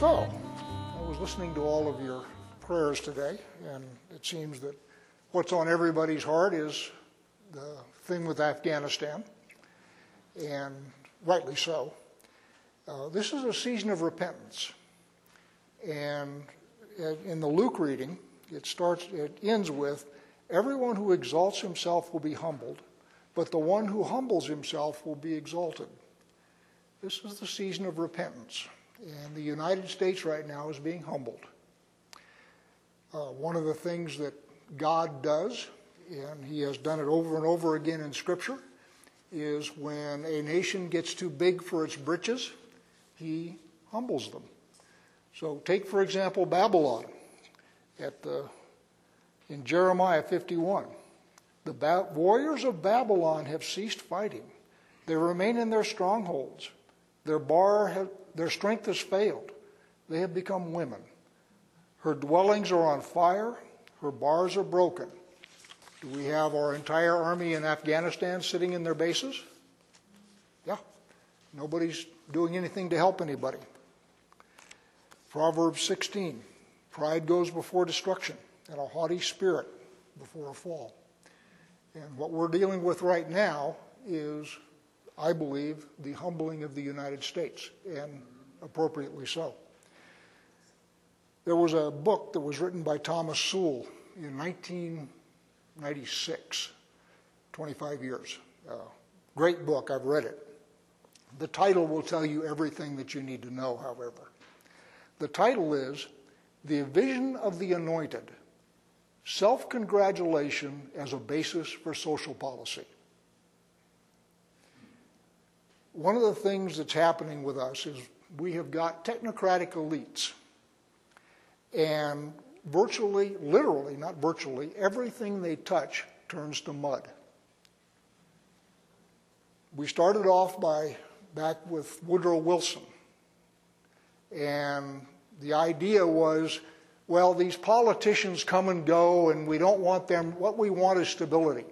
So, I was listening to all of your prayers today, and it seems that what's on everybody's heart is the thing with Afghanistan, and rightly so. Uh, this is a season of repentance, and in the Luke reading, it starts. It ends with, "Everyone who exalts himself will be humbled, but the one who humbles himself will be exalted." This is the season of repentance. And the United States right now is being humbled. Uh, one of the things that God does, and He has done it over and over again in Scripture, is when a nation gets too big for its britches, He humbles them. So take, for example, Babylon at the, in Jeremiah 51. The ba- warriors of Babylon have ceased fighting. They remain in their strongholds. Their bar their strength has failed. They have become women. Her dwellings are on fire. Her bars are broken. Do we have our entire army in Afghanistan sitting in their bases? Yeah. Nobody's doing anything to help anybody. Proverbs 16 Pride goes before destruction, and a haughty spirit before a fall. And what we're dealing with right now is I believe, the humbling of the United States, and appropriately so. There was a book that was written by Thomas Sowell in 1996, 25 years. Uh, great book, I've read it. The title will tell you everything that you need to know, however. The title is The Vision of the Anointed Self Congratulation as a Basis for Social Policy one of the things that's happening with us is we have got technocratic elites. And virtually, literally, not virtually, everything they touch turns to mud. We started off by back with Woodrow Wilson. And the idea was well, these politicians come and go, and we don't want them. What we want is stability.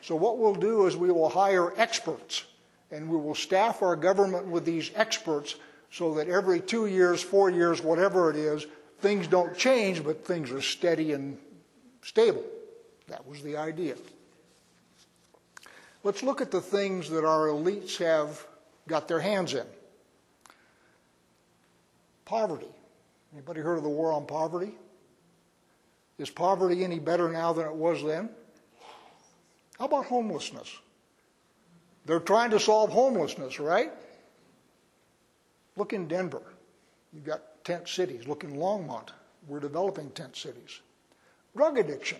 So, what we'll do is we will hire experts and we will staff our government with these experts so that every two years, four years, whatever it is, things don't change, but things are steady and stable. That was the idea. Let's look at the things that our elites have got their hands in. Poverty. Anybody heard of the war on poverty? Is poverty any better now than it was then? How about homelessness? They're trying to solve homelessness, right? Look in Denver. You've got tent cities. Look in Longmont. We're developing tent cities. Drug addiction.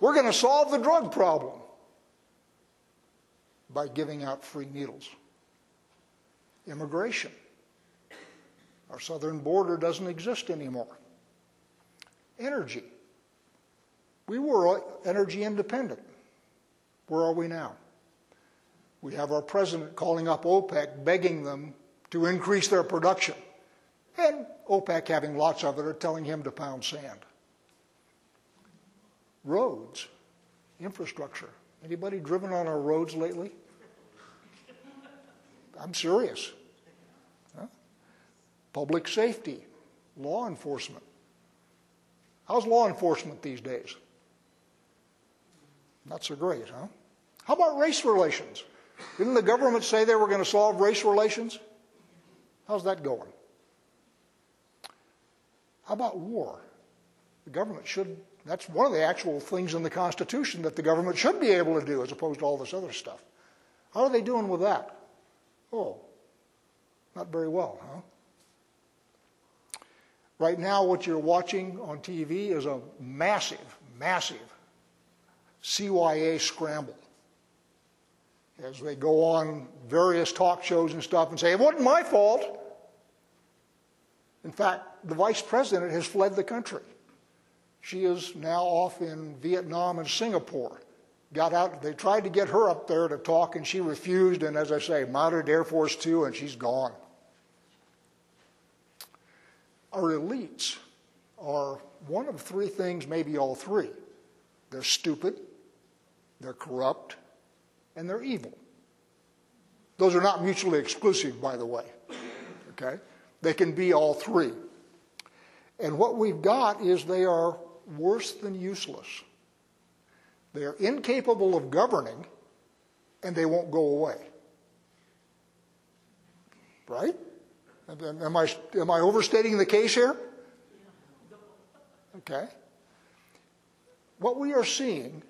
We're going to solve the drug problem by giving out free needles. Immigration. Our southern border doesn't exist anymore. Energy. We were energy independent. Where are we now? We have our president calling up OPEC, begging them to increase their production. And OPEC, having lots of it, are telling him to pound sand. Roads, infrastructure. Anybody driven on our roads lately? I'm serious. Huh? Public safety, law enforcement. How's law enforcement these days? Not so great, huh? How about race relations? Didn't the government say they were going to solve race relations? How's that going? How about war? The government should, that's one of the actual things in the Constitution that the government should be able to do as opposed to all this other stuff. How are they doing with that? Oh, not very well, huh? Right now, what you're watching on TV is a massive, massive CYA scramble as they go on various talk shows and stuff and say, it wasn't my fault. In fact, the vice president has fled the country. She is now off in Vietnam and Singapore. Got out, they tried to get her up there to talk, and she refused, and as I say, mounted Air Force Two, and she's gone. Our elites are one of three things, maybe all three. They're stupid, they're corrupt, and they're evil. Those are not mutually exclusive, by the way. Okay? They can be all three. And what we've got is they are worse than useless. They are incapable of governing, and they won't go away. Right? Am I, am I overstating the case here? Okay. What we are seeing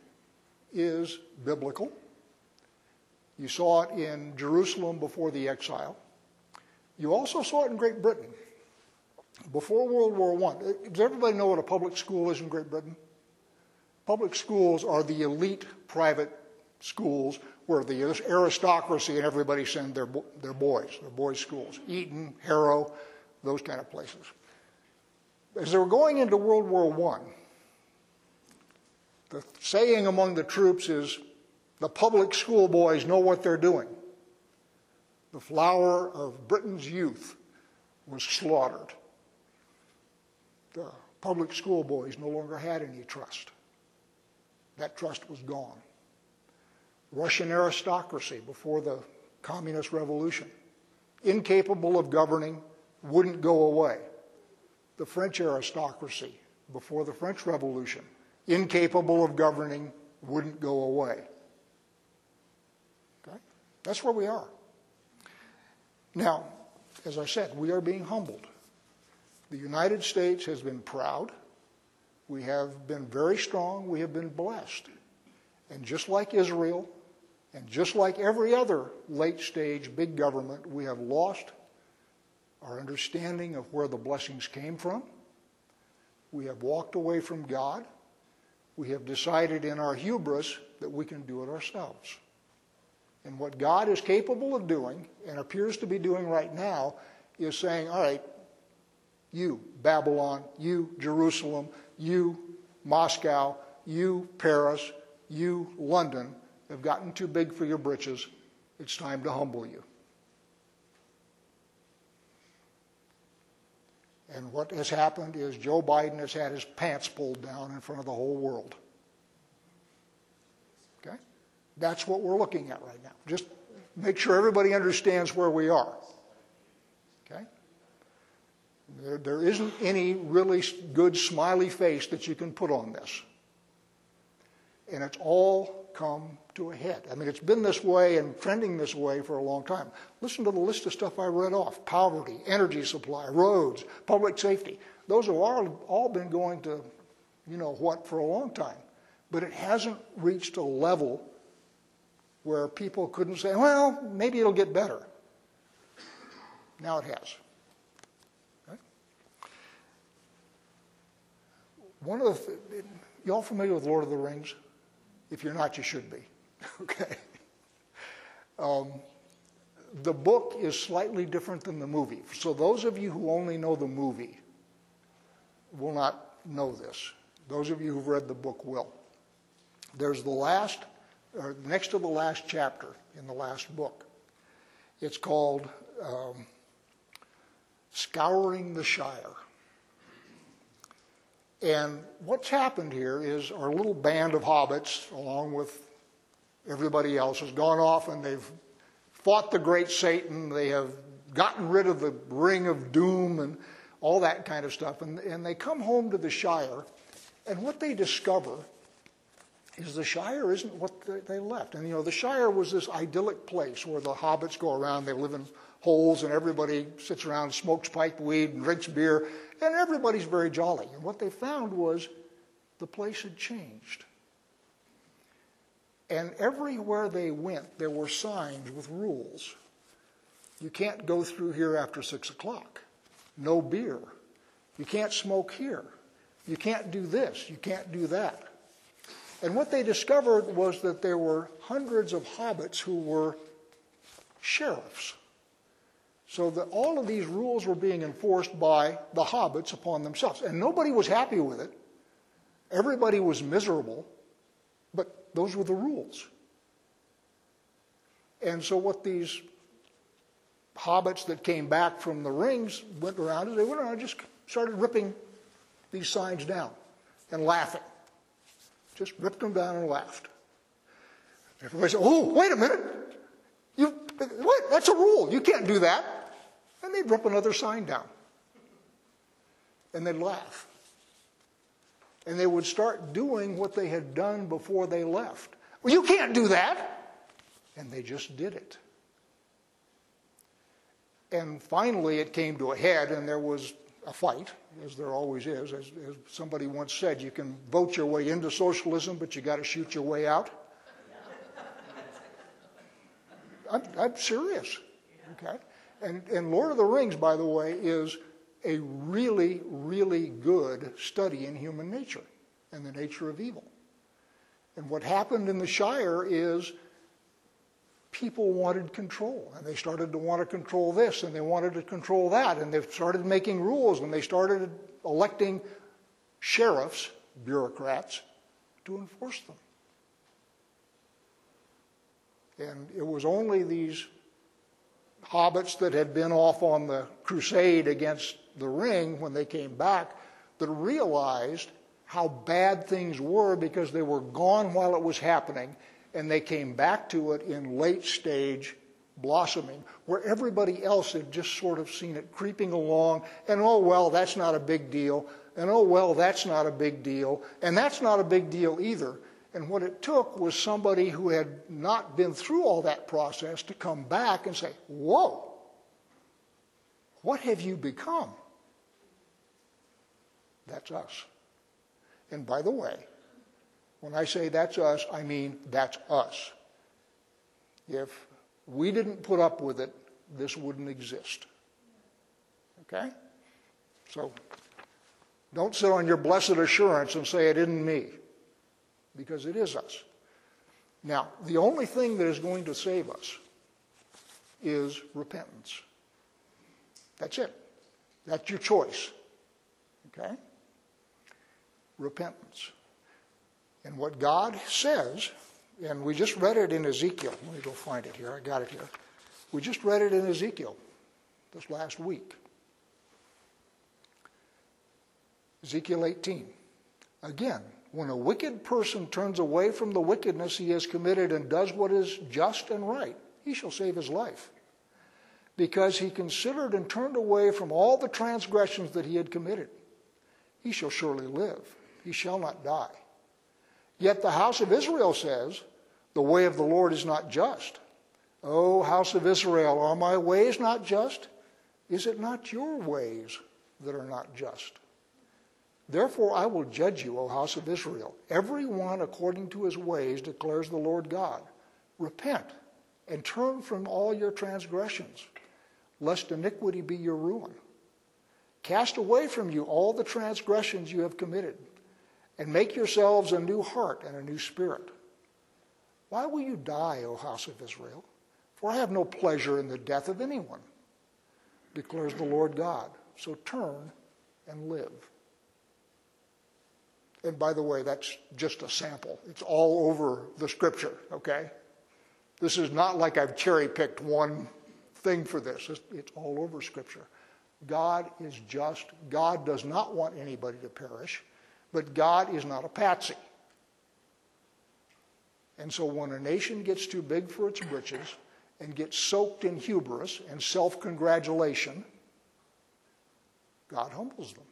is biblical. You saw it in Jerusalem before the exile. You also saw it in Great Britain. Before World War I, uh, does everybody know what a public school is in Great Britain? Public schools are the elite private schools where the aristocracy and everybody send their, their boys, their boys' schools. Eton, Harrow, those kind of places. As they were going into World War I, the saying among the troops is the public school boys know what they're doing. The flower of Britain's youth was slaughtered. The public school boys no longer had any trust. That trust was gone. Russian aristocracy before the communist revolution, incapable of governing, wouldn't go away. The French aristocracy before the French Revolution, incapable of governing, wouldn't go away. That's where we are. Now, as I said, we are being humbled. The United States has been proud. We have been very strong. We have been blessed. And just like Israel, and just like every other late stage big government, we have lost our understanding of where the blessings came from. We have walked away from God. We have decided in our hubris that we can do it ourselves. And what God is capable of doing, and appears to be doing right now, is saying, all right, you, Babylon, you, Jerusalem, you, Moscow, you, Paris, you, London, have gotten too big for your britches. It's time to humble you. And what has happened is Joe Biden has had his pants pulled down in front of the whole world. Okay? That's what we're looking at right now. Just make sure everybody understands where we are. Okay? There, there isn't any really good smiley face that you can put on this. And it's all come to a head. I mean, it's been this way and trending this way for a long time. Listen to the list of stuff I read off poverty, energy supply, roads, public safety. Those have all, all been going to, you know what, for a long time. But it hasn't reached a level where people couldn't say, well, maybe it'll get better. Now it has. One of the, y'all familiar with Lord of the Rings? If you're not, you should be. okay? Um, the book is slightly different than the movie. So, those of you who only know the movie will not know this. Those of you who've read the book will. There's the last, or next to the last chapter in the last book. It's called um, Scouring the Shire. And what's happened here is our little band of hobbits, along with everybody else, has gone off and they've fought the great Satan. They have gotten rid of the ring of doom and all that kind of stuff. And, and they come home to the Shire, and what they discover is the Shire isn't what they left. And you know, the Shire was this idyllic place where the hobbits go around, they live in holes, and everybody sits around, smokes pipe weed, and drinks beer, and everybody's very jolly. And what they found was the place had changed. And everywhere they went, there were signs with rules. You can't go through here after six o'clock. No beer. You can't smoke here. You can't do this. You can't do that. And what they discovered was that there were hundreds of hobbits who were sheriffs. So that all of these rules were being enforced by the hobbits upon themselves. And nobody was happy with it. Everybody was miserable, but those were the rules. And so what these hobbits that came back from the rings went around they went around and just started ripping these signs down and laughing. Just ripped them down and laughed. Everybody said, Oh, wait a minute. You, what? That's a rule. You can't do that. And they'd rip another sign down. And they'd laugh. And they would start doing what they had done before they left. Well, you can't do that. And they just did it. And finally, it came to a head, and there was a fight, as there always is. As, as somebody once said, you can vote your way into socialism, but you got to shoot your way out. I'm, I'm serious. Okay? And, and Lord of the Rings, by the way, is a really, really good study in human nature and the nature of evil. And what happened in the Shire is people wanted control, and they started to want to control this, and they wanted to control that, and they started making rules, and they started electing sheriffs, bureaucrats, to enforce them. And it was only these hobbits that had been off on the crusade against the ring when they came back that realized how bad things were because they were gone while it was happening and they came back to it in late stage blossoming, where everybody else had just sort of seen it creeping along, and oh, well, that's not a big deal, and oh, well, that's not a big deal, and that's not a big deal either. And what it took was somebody who had not been through all that process to come back and say, Whoa, what have you become? That's us. And by the way, when I say that's us, I mean that's us. If we didn't put up with it, this wouldn't exist. Okay? So don't sit on your blessed assurance and say it isn't me, because it is us. Now, the only thing that is going to save us is repentance. That's it. That's your choice. Okay? Repentance. And what God says, and we just read it in Ezekiel. Let me go find it here. I got it here. We just read it in Ezekiel this last week. Ezekiel 18. Again, when a wicked person turns away from the wickedness he has committed and does what is just and right, he shall save his life. Because he considered and turned away from all the transgressions that he had committed. He shall surely live. He shall not die. Yet the house of Israel says, The way of the Lord is not just. O house of Israel, are my ways not just? Is it not your ways that are not just? Therefore I will judge you, O house of Israel, every one according to his ways, declares the Lord God. Repent and turn from all your transgressions, lest iniquity be your ruin. Cast away from you all the transgressions you have committed and make yourselves a new heart and a new spirit. Why will you die, O house of Israel? For I have no pleasure in the death of anyone, declares the Lord God. So turn and live. And by the way, that's just a sample. It's all over the scripture, okay? This is not like I've cherry picked one thing for this, it's, it's all over scripture. God is just. God does not want anybody to perish. But God is not a patsy. And so when a nation gets too big for its britches and gets soaked in hubris and self congratulation, God humbles them.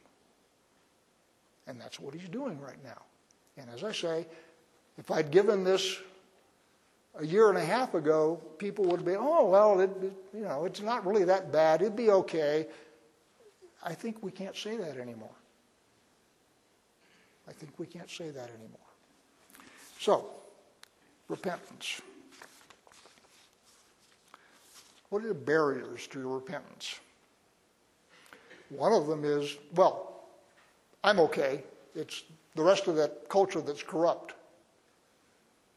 And that's what he's doing right now. And as I say, if I'd given this a year and a half ago, people would be, oh, well, it, you know, it's not really that bad. It'd be okay. I think we can't say that anymore. I think we can't say that anymore. So, repentance. What are the barriers to your repentance? One of them is, well, I'm okay. It's the rest of that culture that's corrupt.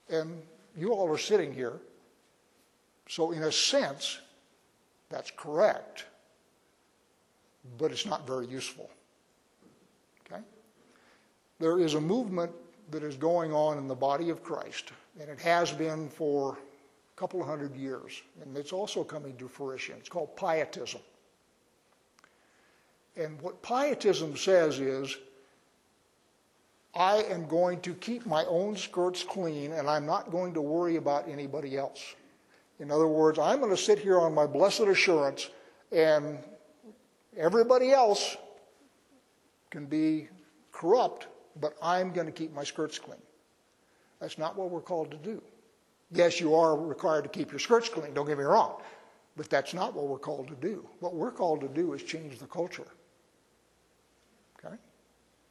And you all are sitting here. So, in a sense, that's correct, but it's not very useful there is a movement that is going on in the body of Christ, and it has been for a couple of hundred years, and it's also coming to fruition. It's called pietism. And what pietism says is, I am going to keep my own skirts clean, and I'm not going to worry about anybody else. In other words, I'm going to sit here on my blessed assurance, and everybody else can be corrupt, but I'm going to keep my skirts clean. That's not what we're called to do. Yes, you are required to keep your skirts clean, don't get me wrong, but that's not what we're called to do. What we're called to do is change the culture. Okay?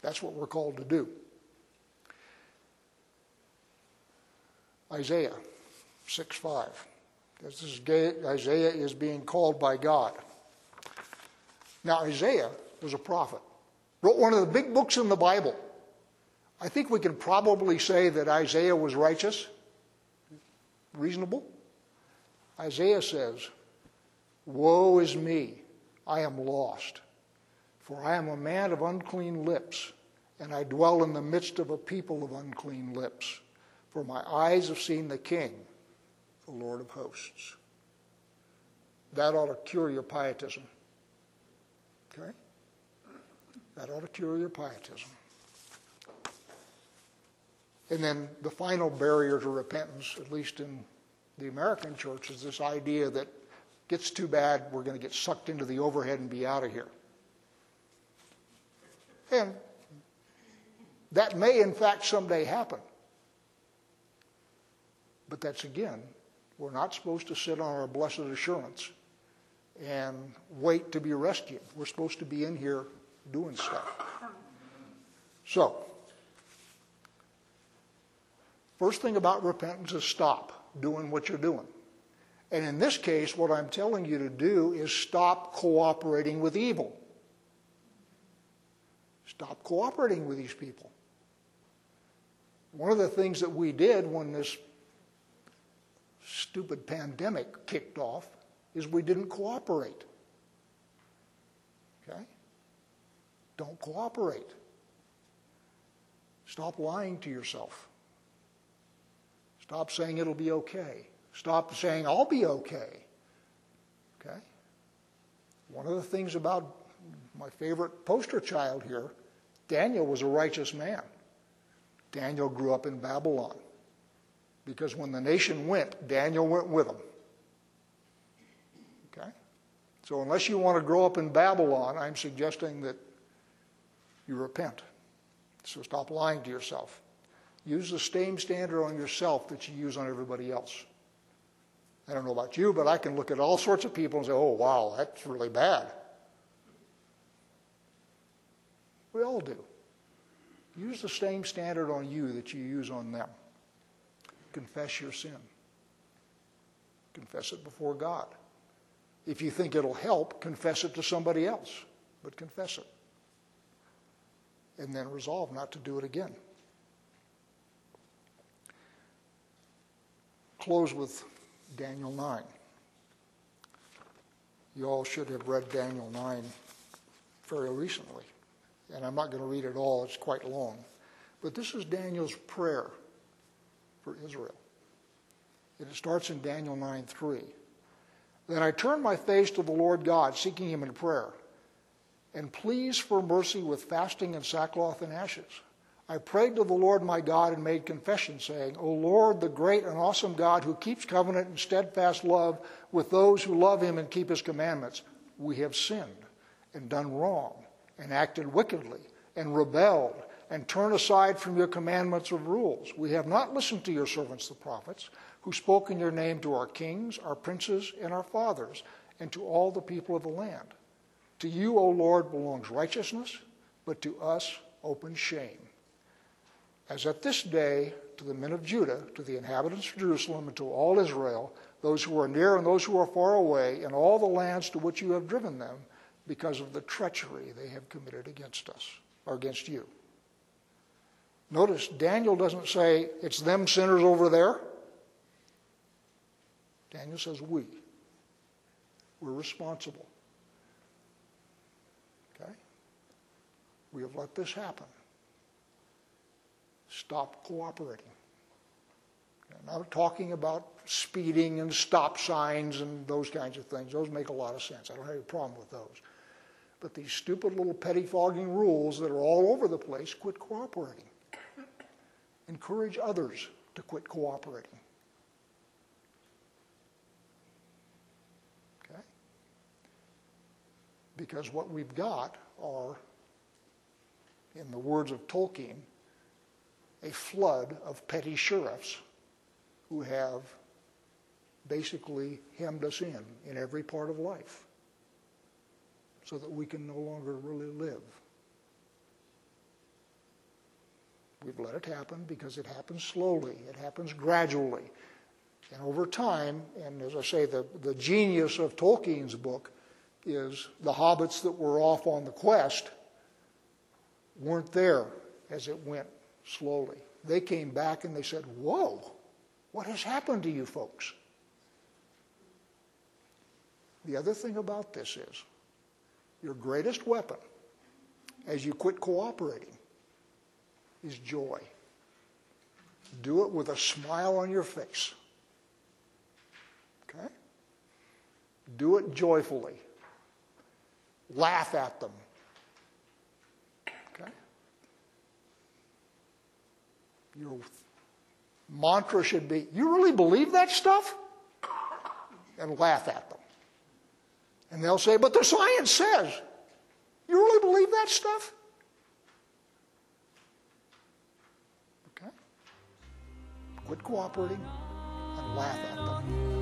That's what we're called to do. Isaiah 6 5. This is Isaiah is being called by God. Now, Isaiah was a prophet, wrote one of the big books in the Bible. I think we can probably say that Isaiah was righteous. Reasonable? Isaiah says, Woe is me, I am lost, for I am a man of unclean lips, and I dwell in the midst of a people of unclean lips. For my eyes have seen the King, the Lord of hosts. That ought to cure your pietism. Okay? That ought to cure your pietism. And then the final barrier to repentance, at least in the American church, is this idea that gets too bad, we're going to get sucked into the overhead and be out of here. And that may, in fact, someday happen. But that's again, we're not supposed to sit on our blessed assurance and wait to be rescued. We're supposed to be in here doing stuff. So, first thing about repentance is stop doing what you're doing. And in this case, what I'm telling you to do is stop cooperating with evil. Stop cooperating with these people. One of the things that we did when this stupid pandemic kicked off is we didn't cooperate. Okay? Don't cooperate. Stop lying to yourself. Stop saying it'll be okay. Stop saying I'll be okay. Okay? One of the things about my favorite poster child here, Daniel was a righteous man. Daniel grew up in Babylon. Because when the nation went, Daniel went with them. Okay? So unless you want to grow up in Babylon, I'm suggesting that you repent. So stop lying to yourself. Use the same standard on yourself that you use on everybody else. I don't know about you, but I can look at all sorts of people and say, oh, wow, that's really bad. We all do. Use the same standard on you that you use on them confess your sin. Confess it before God. If you think it'll help, confess it to somebody else, but confess it. And then resolve not to do it again. Close with Daniel 9. You all should have read Daniel 9 very recently. And I'm not going to read it all, it's quite long. But this is Daniel's prayer for Israel. And It starts in Daniel 9 3. Then I turned my face to the Lord God, seeking him in prayer, and pleased for mercy with fasting and sackcloth and ashes. I prayed to the Lord my God and made confession, saying, O Lord, the great and awesome God who keeps covenant and steadfast love with those who love him and keep his commandments, we have sinned and done wrong and acted wickedly and rebelled and turned aside from your commandments of rules. We have not listened to your servants, the prophets, who spoke in your name to our kings, our princes, and our fathers, and to all the people of the land. To you, O Lord, belongs righteousness, but to us, open shame. As at this day, to the men of Judah, to the inhabitants of Jerusalem, and to all Israel, those who are near and those who are far away, in all the lands to which you have driven them, because of the treachery they have committed against us, or against you. Notice Daniel doesn't say it's them sinners over there. Daniel says we. We're responsible. Okay? We have let this happen. Stop cooperating. I'm not talking about speeding and stop signs and those kinds of things. Those make a lot of sense. I don't have any problem with those. But these stupid little pettifogging rules that are all over the place, quit cooperating encourage others to quit cooperating. Okay? Because what we've got are, in the words of Tolkien, a flood of petty sheriffs who have basically hemmed us in in every part of life so that we can no longer really live. We've let it happen because it happens slowly, it happens gradually. And over time, and as I say, the, the genius of Tolkien's book is the hobbits that were off on the quest weren't there as it went slowly. They came back and they said, Whoa, what has happened to you folks? The other thing about this is your greatest weapon as you quit cooperating is joy. Do it with a smile on your face. Okay? Do it joyfully. Laugh at them. Your mantra should be you really believe that stuff? And laugh at them. And they'll say, but the science says. You really believe that stuff? Okay? Quit cooperating and laugh at them.